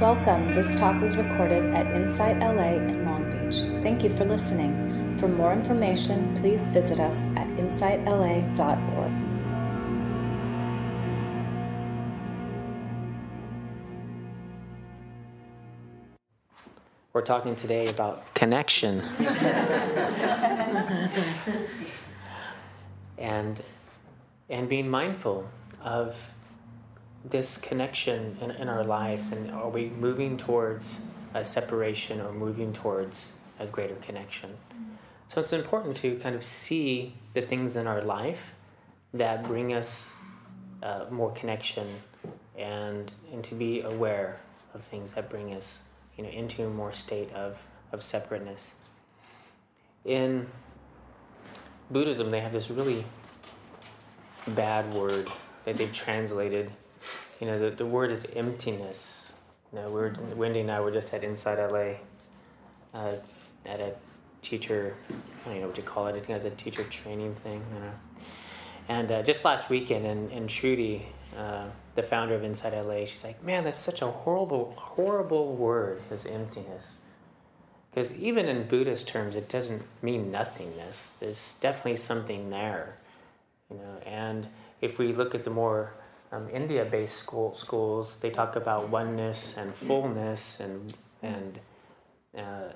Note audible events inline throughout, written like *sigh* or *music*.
Welcome. This talk was recorded at Insight LA in Long Beach. Thank you for listening. For more information, please visit us at insightla.org. We're talking today about connection. *laughs* and and being mindful of this connection in, in our life and are we moving towards a separation or moving towards a greater connection? So it's important to kind of see the things in our life that bring us uh, more connection and and to be aware of things that bring us you know into a more state of of separateness. In buddhism they have this really bad word that they've translated you know, the, the word is emptiness. You know, we're, Wendy and I were just at Insight LA uh, at a teacher, I don't know what you call it, I think it was a teacher training thing, you know. And uh, just last weekend, and, and Trudy, uh, the founder of Insight LA, she's like, man, that's such a horrible, horrible word, this emptiness. Because even in Buddhist terms, it doesn't mean nothingness. There's definitely something there, you know. And if we look at the more um, India-based school, schools, they talk about oneness and fullness and and uh,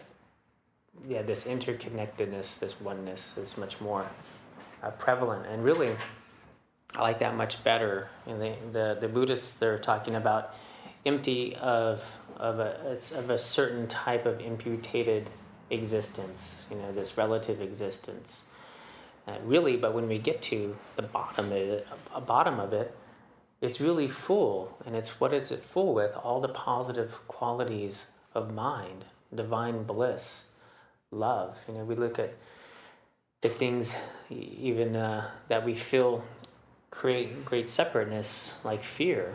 yeah, this interconnectedness, this oneness is much more uh, prevalent. And really, I like that much better. And the, the, the Buddhists, they're talking about empty of, of, a, of a certain type of imputated existence, you know, this relative existence. Uh, really, but when we get to the bottom of it, bottom of it, it's really full, and it's what is it full with? All the positive qualities of mind, divine bliss, love. You know, we look at the things even uh, that we feel create great separateness, like fear.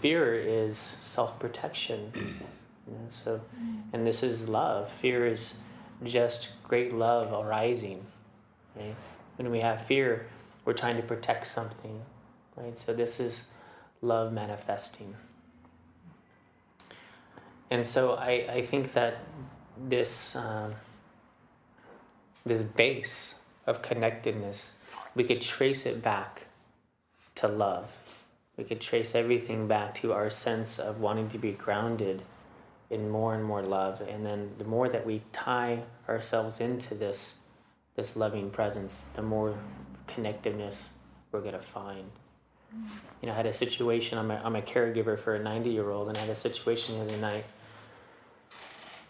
Fear is self protection. *clears throat* You know, so, and this is love. Fear is just great love arising. Right? When we have fear, we're trying to protect something right? So this is love manifesting. And so I, I think that this, uh, this base of connectedness, we could trace it back to love. We could trace everything back to our sense of wanting to be grounded in more and more love. And then the more that we tie ourselves into this, this loving presence, the more connectedness we're going to find. You know, I had a situation, I'm a, I'm a caregiver for a 90 year old, and I had a situation the other night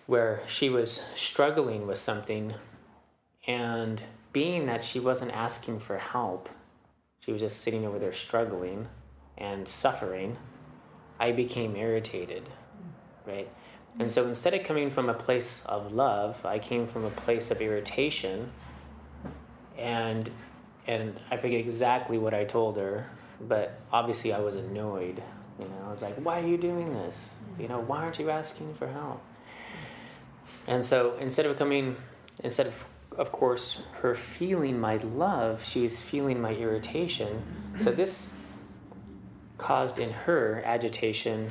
where she was struggling with something, and being that she wasn't asking for help, she was just sitting over there struggling and suffering, I became irritated, right? And so instead of coming from a place of love, I came from a place of irritation. And and I forget exactly what I told her, but obviously I was annoyed. You know, I was like, why are you doing this? You know, why aren't you asking for help? And so instead of coming, instead of, of course, her feeling my love, she was feeling my irritation. So this caused in her agitation.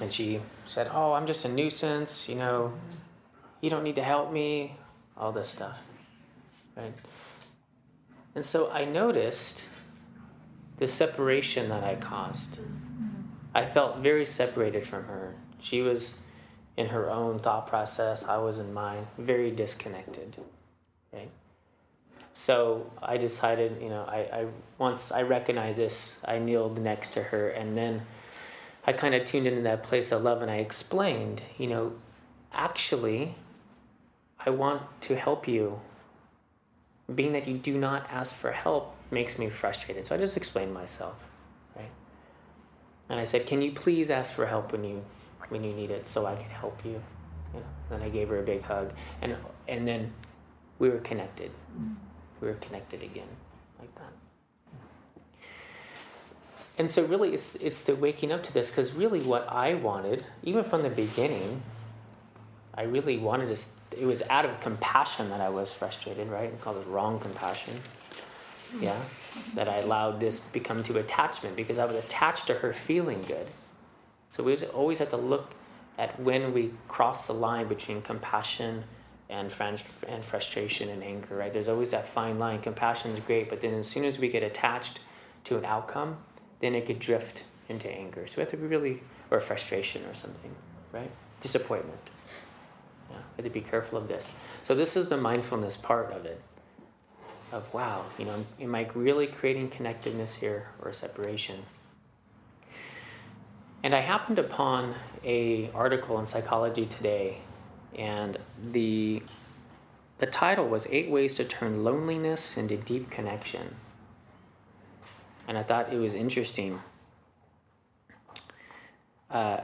And she said, Oh, I'm just a nuisance. You know, you don't need to help me. All this stuff. Right? And so I noticed the separation that I caused. I felt very separated from her. She was in her own thought process, I was in mine, very disconnected. Right? So I decided, you know, I, I once I recognized this, I kneeled next to her and then I kind of tuned into that place of love and I explained, you know, actually, I want to help you. Being that you do not ask for help makes me frustrated. So I just explained myself, right? And I said, "Can you please ask for help when you when you need it, so I can help you?" You know. Then I gave her a big hug, and and then we were connected. We were connected again, like that. And so, really, it's it's the waking up to this because really, what I wanted, even from the beginning, I really wanted to. It was out of compassion that I was frustrated, right? We call it wrong compassion yeah that i allowed this become to attachment because i was attached to her feeling good So we always have to look at when we cross the line between compassion and, and frustration and anger, right? There's always that fine line. Compassion is great, but then as soon as we get attached to an outcome, then it could drift into anger. So we have to be really, or frustration or something, right? Disappointment. Yeah, we have to be careful of this. So this is the mindfulness part of it. Of wow, you know, am I really creating connectedness here or separation? And I happened upon a article in Psychology Today, and the the title was Eight Ways to Turn Loneliness into Deep Connection. And I thought it was interesting. Uh,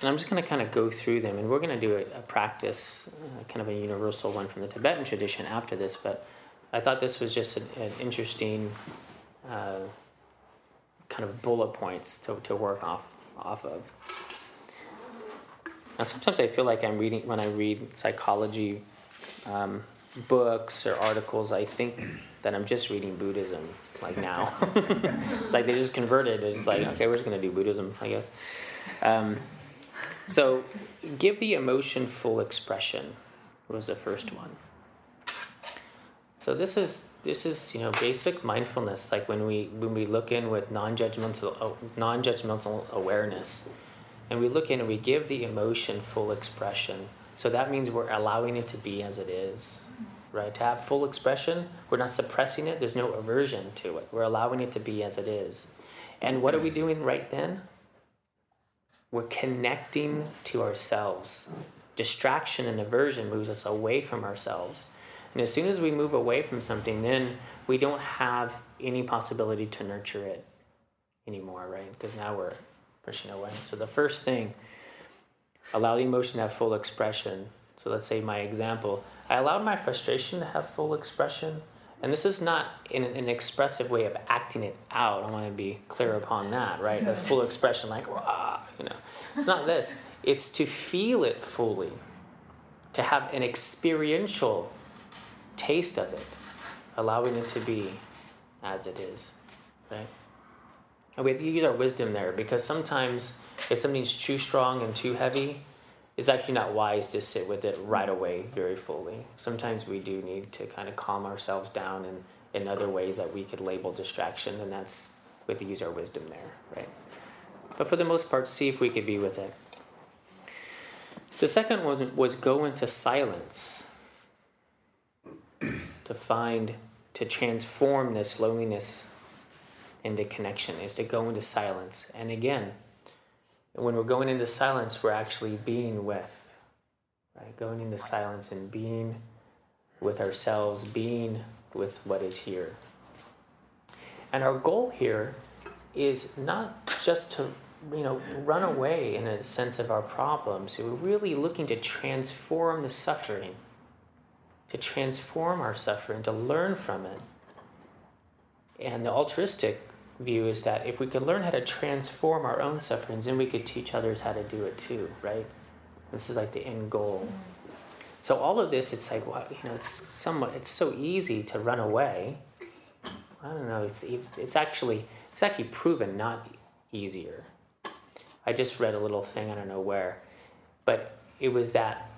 and I'm just going to kind of go through them, and we're going to do a, a practice, uh, kind of a universal one from the Tibetan tradition after this. But I thought this was just an, an interesting uh, kind of bullet points to, to work off off of. Now, sometimes I feel like I'm reading when I read psychology um, books or articles. I think that I'm just reading Buddhism like now. *laughs* it's like they just converted. It's like okay, we're just gonna do Buddhism, I guess. Um, so, give the emotion full expression was the first one. So this is this is you know basic mindfulness. Like when we when we look in with non-judgmental uh, non-judgmental awareness, and we look in and we give the emotion full expression. So that means we're allowing it to be as it is, right? To have full expression, we're not suppressing it. There's no aversion to it. We're allowing it to be as it is. And what are we doing right then? We're connecting to ourselves. Distraction and aversion moves us away from ourselves. And as soon as we move away from something, then we don't have any possibility to nurture it anymore, right? Because now we're pushing away. So the first thing, allow the emotion to have full expression. So let's say my example, I allowed my frustration to have full expression. And this is not in an expressive way of acting it out. I want to be clear upon that, right? A full *laughs* expression, like, Wah, you know. It's not this. It's to feel it fully, to have an experiential taste of it, allowing it to be as it is, right? And we have to use our wisdom there because sometimes if something's too strong and too heavy, it's actually not wise to sit with it right mm-hmm. away very fully. Sometimes we do need to kind of calm ourselves down in, in other ways that we could label distraction, and that's we have to use our wisdom there, right? But for the most part, see if we could be with it. The second one was go into silence to find, to transform this loneliness into connection, is to go into silence. And again, when we're going into silence, we're actually being with, right? Going into silence and being with ourselves, being with what is here. And our goal here is not just to you know run away in a sense of our problems. We're really looking to transform the suffering, to transform our suffering, to learn from it. And the altruistic view is that if we could learn how to transform our own sufferings, then we could teach others how to do it too, right? This is like the end goal. So all of this, it's like, well, you know, it's somewhat, it's so easy to run away. I don't know. It's it's actually it's actually proven not easier. I just read a little thing. I don't know where, but it was that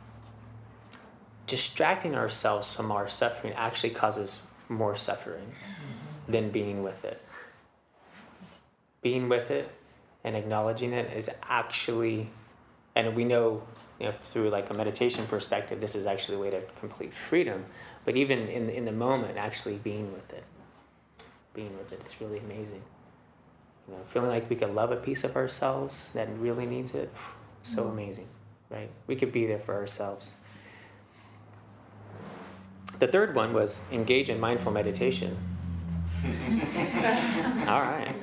distracting ourselves from our suffering actually causes more suffering than being with it being with it and acknowledging it is actually, and we know, you know through like a meditation perspective, this is actually a way to complete freedom. But even in in the moment, actually being with it, being with it, it's really amazing. You know, feeling like we can love a piece of ourselves that really needs it, so mm-hmm. amazing, right? We could be there for ourselves. The third one was engage in mindful meditation. *laughs* All right.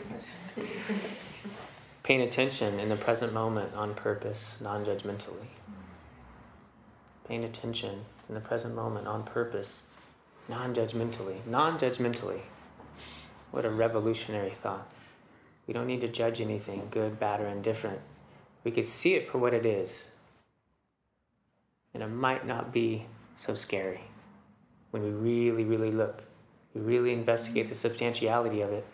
Paying attention in the present moment on purpose, non judgmentally. Paying attention in the present moment on purpose, non judgmentally. Non judgmentally. What a revolutionary thought. We don't need to judge anything, good, bad, or indifferent. We could see it for what it is. And it might not be so scary when we really, really look. We really investigate the substantiality of it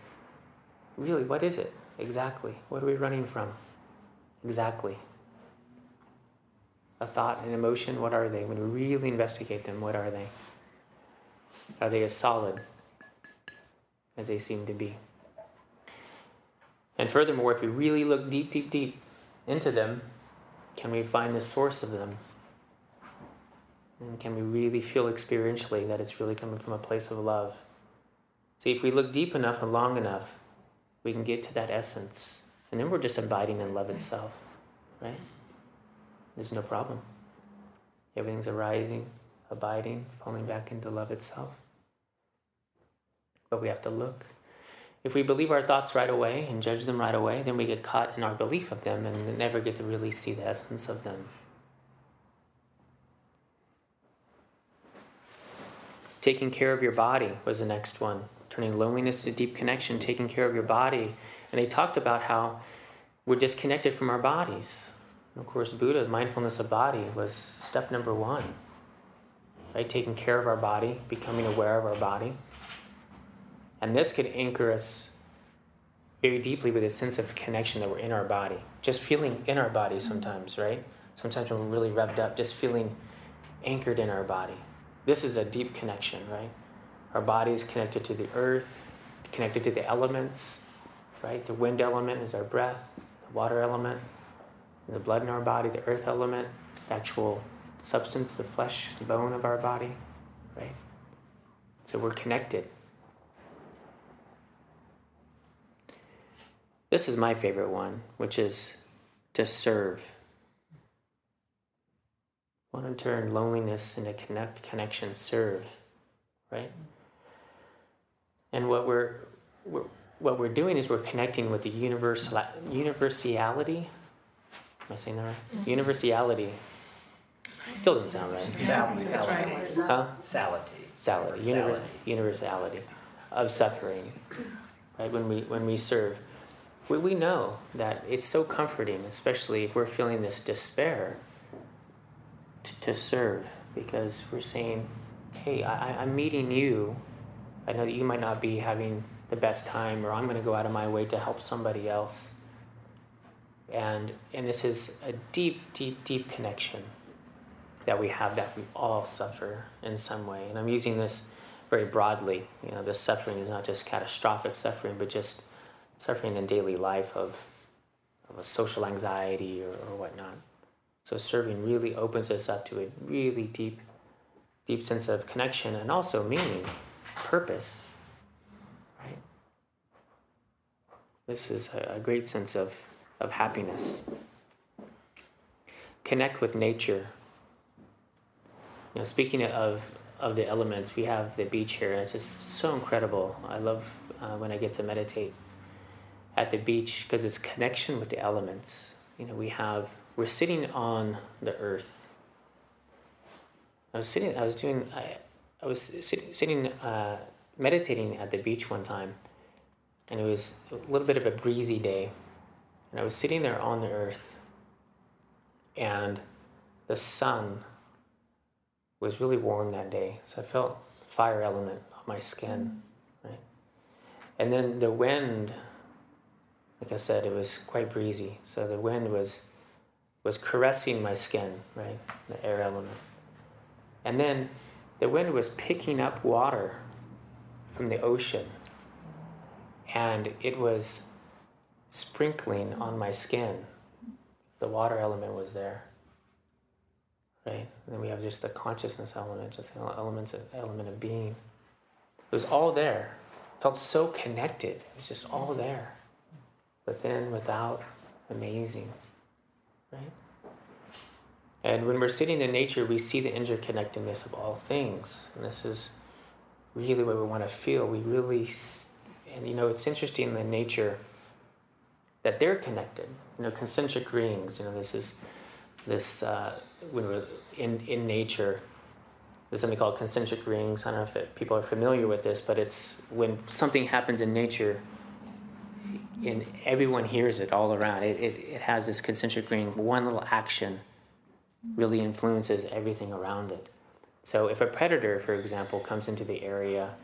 really, what is it? Exactly. What are we running from? Exactly. A thought, an emotion, what are they? When we really investigate them, what are they? Are they as solid as they seem to be? And furthermore, if we really look deep, deep, deep into them, can we find the source of them? And can we really feel experientially that it's really coming from a place of love? See, if we look deep enough and long enough, we can get to that essence. And then we're just abiding in love itself, right? There's no problem. Everything's arising, abiding, falling back into love itself. But we have to look. If we believe our thoughts right away and judge them right away, then we get caught in our belief of them and never get to really see the essence of them. Taking care of your body was the next one. Turning loneliness to deep connection, taking care of your body. And they talked about how we're disconnected from our bodies. Of course, Buddha, mindfulness of body, was step number one. Right? Taking care of our body, becoming aware of our body. And this could anchor us very deeply with a sense of connection that we're in our body. Just feeling in our body sometimes, right? Sometimes when we're really revved up, just feeling anchored in our body. This is a deep connection, right? Our body is connected to the earth, connected to the elements, right? The wind element is our breath, the water element, the blood in our body, the earth element, the actual substance, the flesh, the bone of our body, right? So we're connected. This is my favorite one, which is to serve. Want to turn loneliness into connect, connection, serve, right? And what we're, we're what we're doing is we're connecting with the universal universality. Am I saying that right? Mm-hmm. Universality. Still doesn't sound right. Sality. That's right. Huh? Sality. Sality. Univers- universality of suffering. Right? When we when we serve we, we know that it's so comforting, especially if we're feeling this despair, to, to serve because we're saying, hey, I, I'm meeting you. I know that you might not be having the best time, or I'm going to go out of my way to help somebody else. And, and this is a deep, deep, deep connection that we have that we all suffer in some way. And I'm using this very broadly. You know, this suffering is not just catastrophic suffering, but just suffering in daily life of, of a social anxiety or, or whatnot. So serving really opens us up to a really deep, deep sense of connection and also meaning, purpose. Right? This is a, great sense of, of happiness. Connect with nature. You know, speaking of of the elements, we have the beach here, and it's just so incredible. I love uh, when I get to meditate at the beach because it's connection with the elements. You know, we have we're sitting on the earth. I was sitting. I was doing. I, I was sitting, sitting uh, meditating at the beach one time, and it was a little bit of a breezy day, and I was sitting there on the earth, and the sun was really warm that day, so I felt fire element on my skin, right? And then the wind like I said, it was quite breezy. So the wind was was caressing my skin, right? The air element. And then the wind was picking up water from the ocean and it was sprinkling on my skin. The water element was there. Right? And then we have just the consciousness element, just elements of element of being. It was all there. Felt so connected. It was just all there within, without, amazing, right? And when we're sitting in nature, we see the interconnectedness of all things. And this is really what we want to feel. We really, and you know, it's interesting in nature that they're connected. You know, concentric rings. You know, this is this uh, when we're in in nature. There's something called concentric rings. I don't know if it, people are familiar with this, but it's when something happens in nature and everyone hears it all around. It, it, it has this concentric ring. One little action really influences everything around it. So if a predator, for example, comes into the area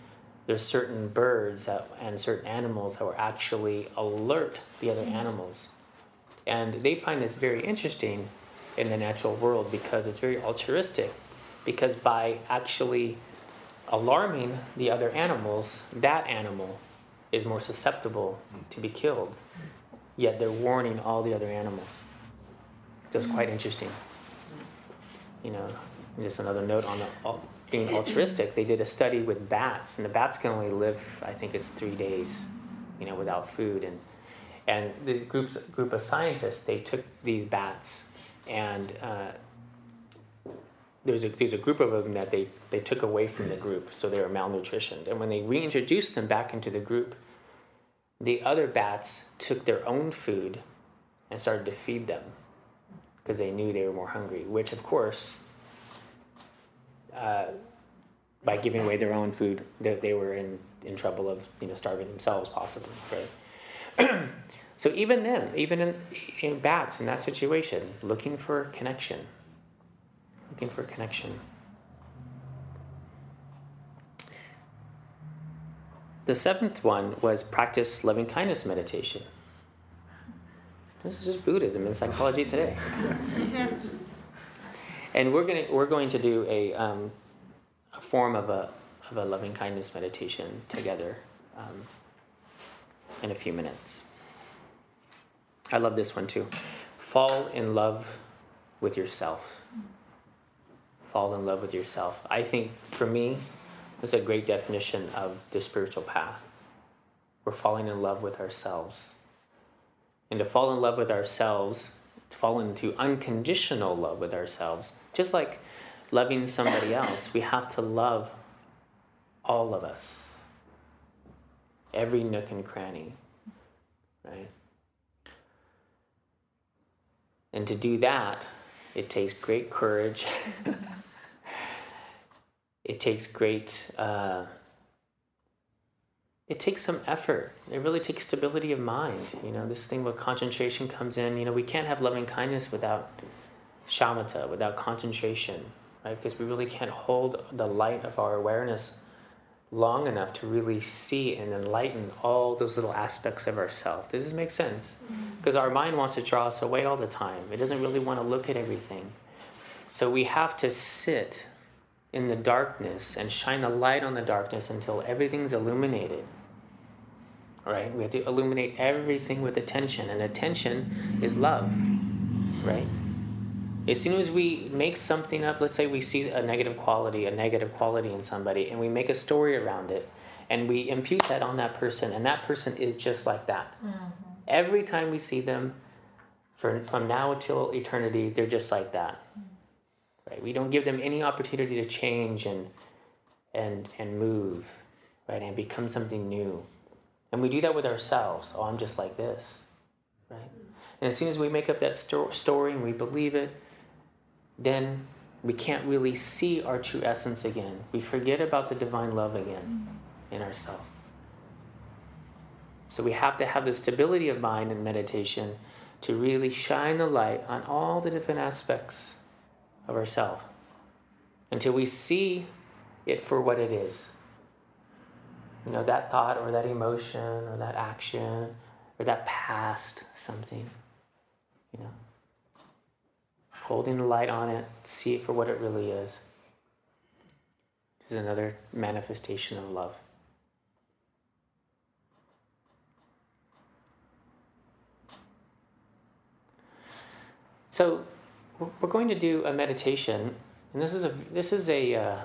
there's certain birds that, and certain animals that will actually alert the other mm-hmm. animals. And they find this very interesting in the natural world because it's very altruistic. Because by actually alarming the other animals, that animal is more susceptible mm. to be killed. Yet they're warning all the other animals. Just mm. quite interesting. You know, just another note on the being altruistic. They did a study with bats, and the bats can only live, I think it's three days, you know, without food. And and the groups group of scientists they took these bats and uh, there's a there's a group of them that they they took away from the group, so they were malnutritioned. And when they reintroduced them back into the group, the other bats took their own food and started to feed them because they knew they were more hungry. Which, of course, uh, by giving away their own food, they, they were in in trouble of you know starving themselves possibly, right? *clears throat* so even them, even in, in bats in that situation, looking for connection looking for connection. The seventh one was practice loving kindness meditation. This is just Buddhism and psychology today. *laughs* and we're going to we're going to do a, um, a form of a of a loving kindness meditation together um, in a few minutes. I love this one too. Fall in love with yourself fall in love with yourself. I think for me, that's a great definition of the spiritual path. We're falling in love with ourselves. And to fall in love with ourselves, to fall into unconditional love with ourselves, just like loving somebody else, we have to love all of us, every nook and cranny, right? And to do that, it takes great courage *laughs* *laughs* it takes great uh, it takes some effort. It really takes stability of mind you know this thing where concentration comes in. You know we can't have loving kindness without shamatha without concentration right? Because we really can't hold the light of our awareness long enough to really see and enlighten all those little aspects of ourself. Does this make sense? Because mm-hmm. our mind wants to draw us away all the time. It doesn't really want to look at everything. So we have to sit in the darkness and shine a light on the darkness until everything's illuminated. Right? We have to illuminate everything with attention, and attention is love. Right? As soon as we make something up, let's say we see a negative quality, a negative quality in somebody, and we make a story around it, and we impute that on that person, and that person is just like that. Mm-hmm. Every time we see them, for, from now until eternity, they're just like that. Mm-hmm right? We don't give them any opportunity to change and and and move, right? And become something new. And we do that with ourselves. Oh, I'm just like this, right? And as soon as we make up that sto- story and we believe it, then we can't really see our true essence again. We forget about the divine love again mm-hmm. in ourselves. So we have to have the stability of mind and meditation to really shine the light on all the different aspects of ourselves until we see it for what it is. You know, that thought or that emotion or that action or that past something, you know. Holding the light on it, see it for what it really is, is another manifestation of love. So, we're going to do a meditation, and this is a this is a uh,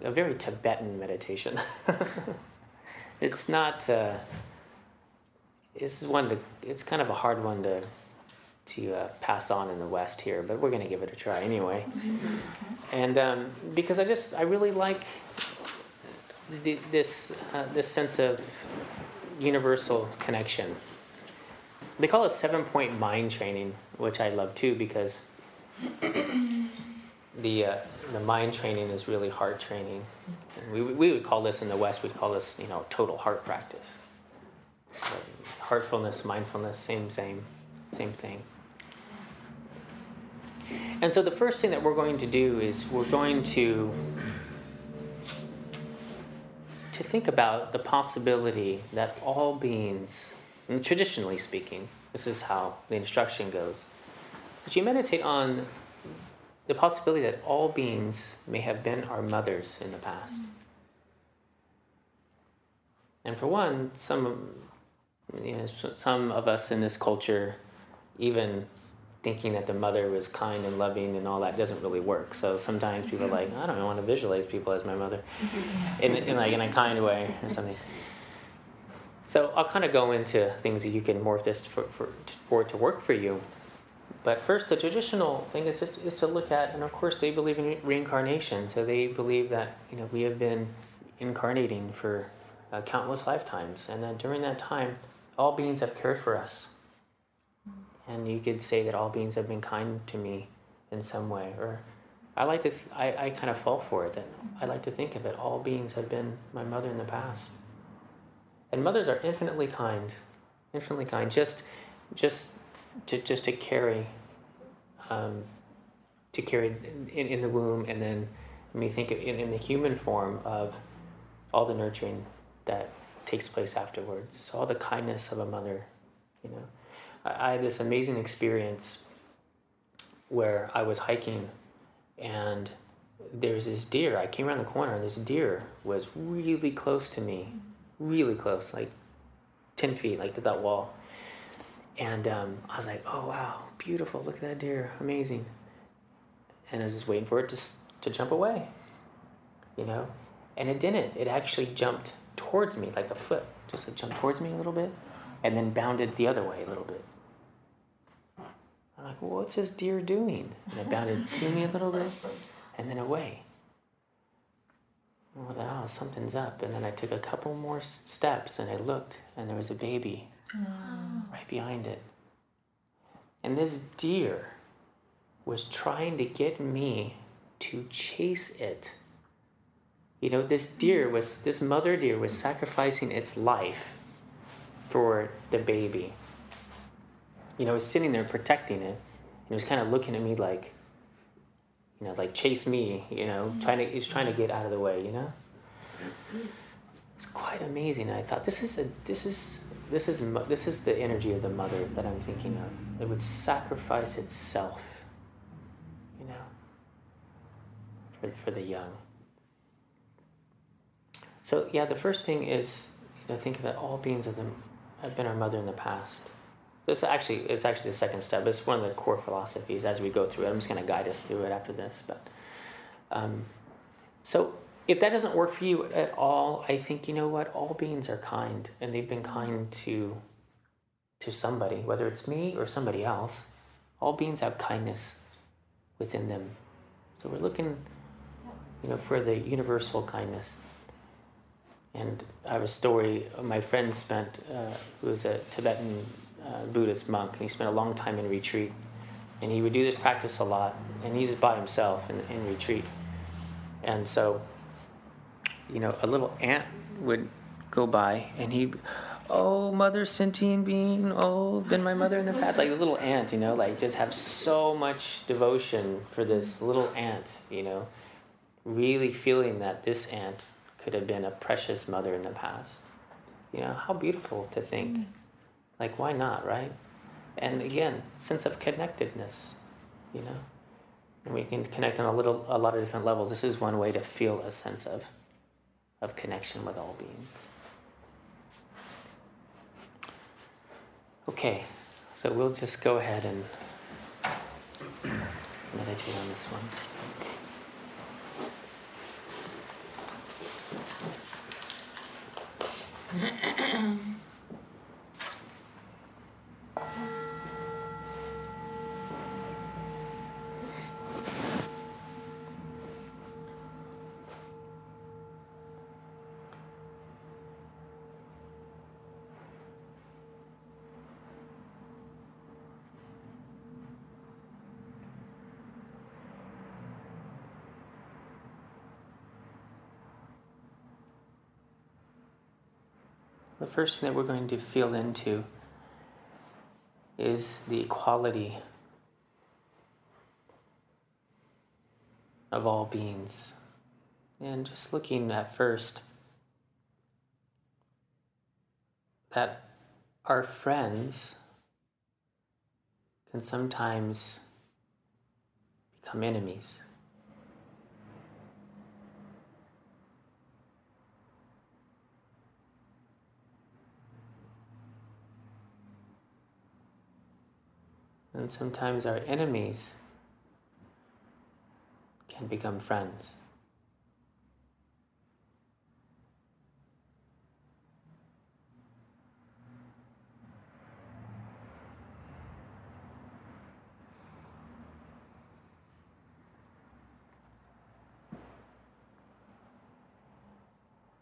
a very Tibetan meditation. *laughs* it's not. Uh, this is one to. It's kind of a hard one to to uh, pass on in the West here, but we're going to give it a try anyway. *laughs* and um, because I just I really like the, this uh, this sense of universal connection. They call it seven point mind training, which I love too because *coughs* the uh, the mind training is really heart training. And we, we would call this in the West, we'd call this, you know, total heart practice. But heartfulness, mindfulness, same, same, same thing. And so the first thing that we're going to do is we're going to to think about the possibility that all beings, traditionally speaking, this is how the instruction goes, but you meditate on the possibility that all beings may have been our mothers in the past. And for one, some, you know, some of us in this culture, even thinking that the mother was kind and loving and all that doesn't really work. So sometimes people are mm-hmm. like, I don't want to visualize people as my mother, mm-hmm. in, in like in a kind way or something. So I'll kind of go into things that you can morph this for, for, for it to work for you. But first, the traditional thing is, is to look at, and of course, they believe in reincarnation. So they believe that you know we have been incarnating for uh, countless lifetimes, and that during that time, all beings have cared for us. And you could say that all beings have been kind to me in some way, or I like to. Th- I I kind of fall for it. That I like to think of it. All beings have been my mother in the past. And mothers are infinitely kind, infinitely kind. Just, just to just to carry, um, to carry in, in the womb, and then I mean think in, in the human form of all the nurturing that takes place afterwards. So all the kindness of a mother, you know. I, I had this amazing experience where I was hiking and there was this deer. I came around the corner and this deer was really close to me, really close, like 10 feet, like to that wall. And um, I was like, oh, wow, beautiful. Look at that deer. Amazing. And I was just waiting for it to, to jump away, you know? And it didn't. It actually jumped towards me like a foot, just it jumped towards me a little bit and then bounded the other way a little bit. I'm like, well, what's this deer doing? And it bounded *laughs* to me a little bit and then away. Well, then, oh, something's up. And then I took a couple more steps and I looked and there was a baby right behind it. And this deer was trying to get me to chase it. You know, this deer was, this mother deer was sacrificing its life for the baby. You know, it was sitting there protecting it. And it was kind of looking at me like, you know, like chase me, you know, mm. trying to, he's trying to get out of the way, you know? It's quite amazing. I thought, this is a, this is, this is this is the energy of the mother that I'm thinking of. It would sacrifice itself, you know, for for the young. So yeah, the first thing is you know think about all beings of them have been our mother in the past. This actually it's actually the second step. It's one of the core philosophies as we go through it. I'm just going to guide us through it after this, but um, so if that doesn't work for you at all, I think you know what all beings are kind, and they've been kind to to somebody, whether it's me or somebody else. All beings have kindness within them, so we're looking, you know, for the universal kindness. And I have a story. My friend spent, uh, who was a Tibetan uh, Buddhist monk, and he spent a long time in retreat, and he would do this practice a lot, and he's by himself in, in retreat, and so you know, a little ant would go by and he, oh, mother sentient being, oh, been my mother in the past. Like a little ant, you know, like just have so much devotion for this little ant, you know, really feeling that this ant could have been a precious mother in the past. You know, how beautiful to think. Mm. Like, why not, right? And again, sense of connectedness, you know. And we can connect on a little, a lot of different levels. This is one way to feel a sense of of connection with all beings. Okay, so we'll just go ahead and meditate on this one. *clears throat* the first thing that we're going to feel into is the equality of all beings. And just looking at first that our friends can sometimes become enemies. And sometimes our enemies can become friends.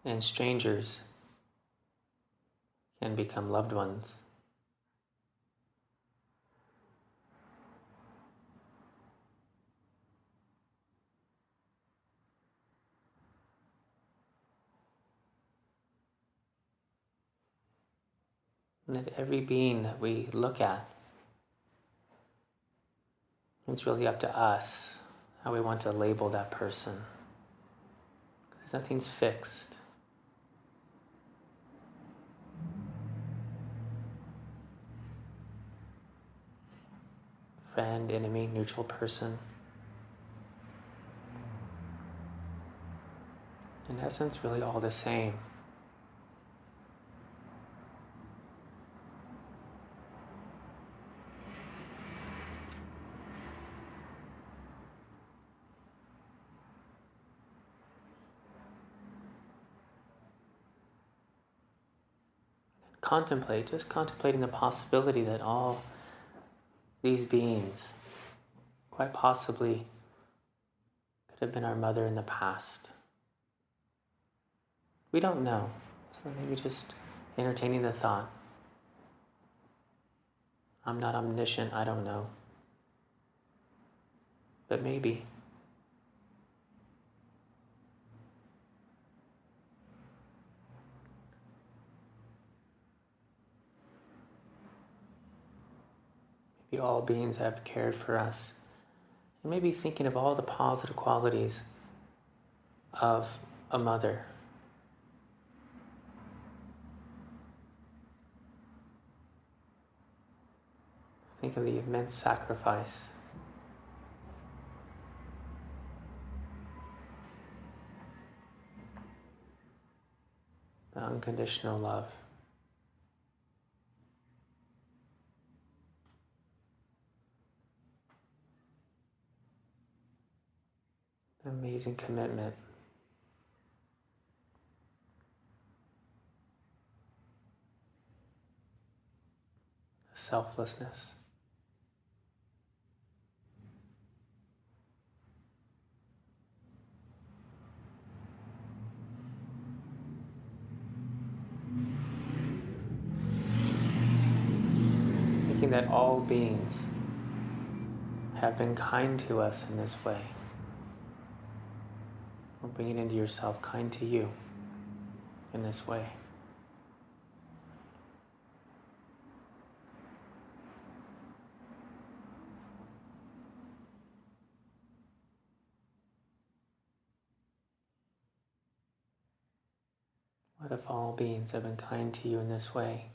and strangers can become loved ones. And that every being that we look at, it's really up to us how we want to label that person. Because nothing's fixed. friend, enemy, neutral person. In essence, really all the same. Contemplate, just contemplating the possibility that all these beings quite possibly could have been our mother in the past. We don't know. So maybe just entertaining the thought. I'm not omniscient, I don't know. But maybe. All beings have cared for us. And maybe thinking of all the positive qualities of a mother. Think of the immense sacrifice. The unconditional love. Amazing commitment. Selflessness. Thinking that all beings have been kind to us in this way or bringing into yourself kind to you in this way. What if all beings have been kind to you in this way?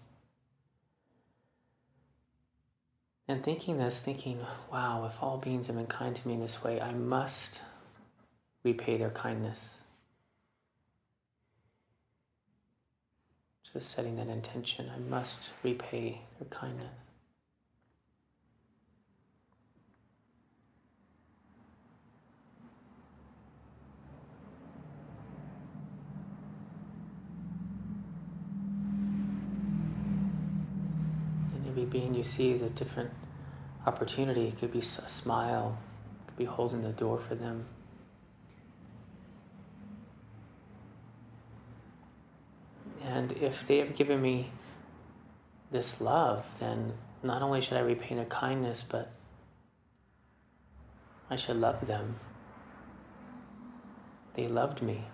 And thinking this, thinking, wow, if all beings have been kind to me in this way, I must repay their kindness. Just setting that intention, I must repay their kindness. And every being you see is a different opportunity. It could be a smile, it could be holding the door for them. And if they have given me this love, then not only should I repay their kindness, but I should love them. They loved me.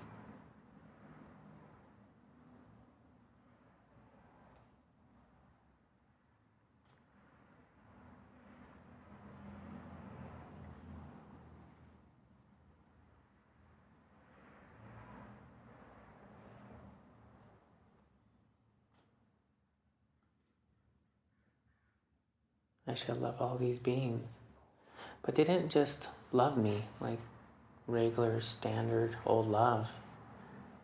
I should love all these beings. But they didn't just love me like regular, standard, old love.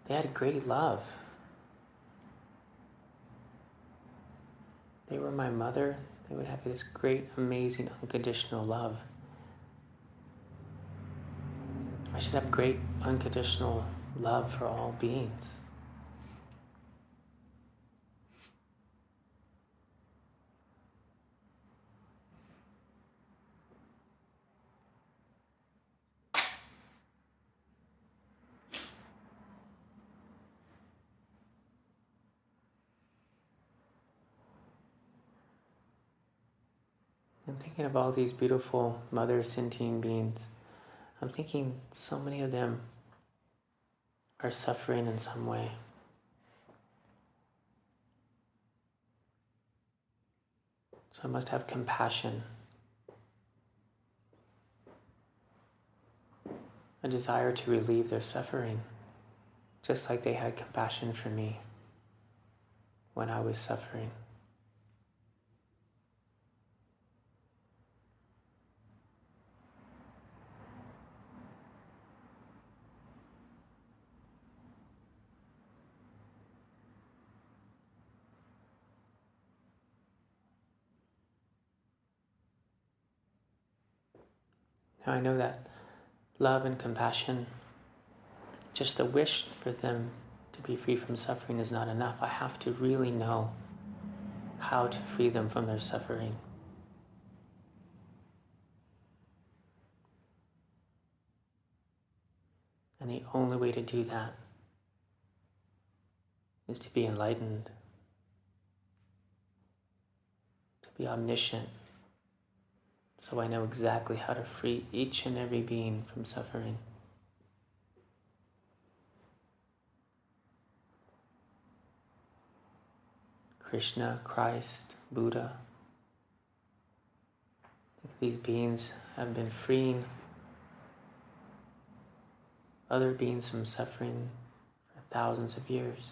They had great love. They were my mother. They would have this great, amazing, unconditional love. I should have great, unconditional love for all beings. I'm thinking of all these beautiful mother sentient beings. I'm thinking so many of them are suffering in some way. So I must have compassion, a desire to relieve their suffering, just like they had compassion for me when I was suffering. Now I know that love and compassion, just the wish for them to be free from suffering is not enough. I have to really know how to free them from their suffering. And the only way to do that is to be enlightened, to be omniscient so I know exactly how to free each and every being from suffering. Krishna, Christ, Buddha. These beings have been freeing other beings from suffering for thousands of years.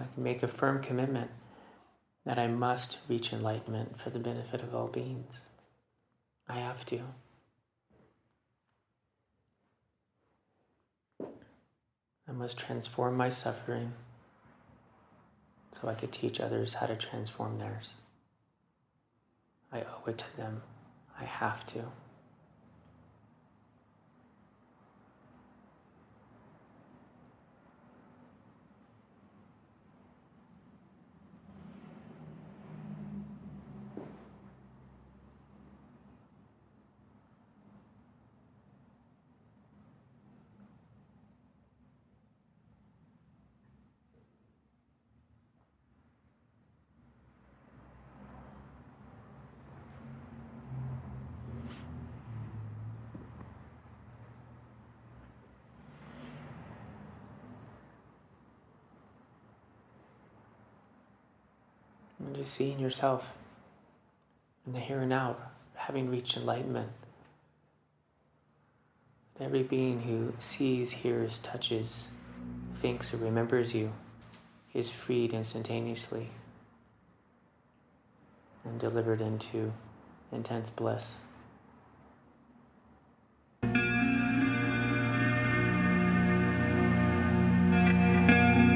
I can make a firm commitment that I must reach enlightenment for the benefit of all beings. I have to. I must transform my suffering so I could teach others how to transform theirs. I owe it to them. I have to. And just seeing yourself in the here and now, having reached enlightenment. Every being who sees, hears, touches, thinks, or remembers you is freed instantaneously and delivered into intense bliss.